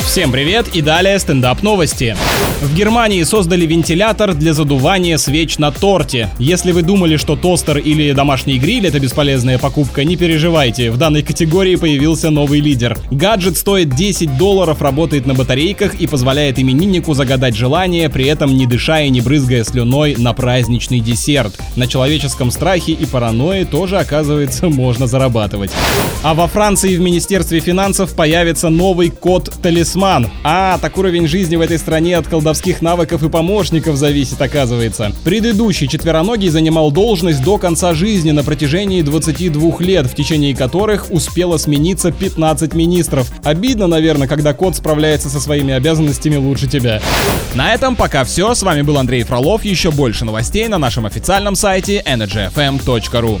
Всем привет и далее стендап новости. В Германии создали вентилятор для задувания свеч на торте. Если вы думали, что тостер или домашний гриль это бесполезная покупка, не переживайте, в данной категории появился новый лидер. Гаджет стоит 10 долларов, работает на батарейках и позволяет имениннику загадать желание, при этом не дыша и не брызгая слюной на праздничный десерт. На человеческом страхе и паранойи тоже, оказывается, можно зарабатывать. А во Франции в Министерстве финансов появится новый код-талисман талисман. А, так уровень жизни в этой стране от колдовских навыков и помощников зависит, оказывается. Предыдущий четвероногий занимал должность до конца жизни на протяжении 22 лет, в течение которых успело смениться 15 министров. Обидно, наверное, когда кот справляется со своими обязанностями лучше тебя. На этом пока все. С вами был Андрей Фролов. Еще больше новостей на нашем официальном сайте energyfm.ru.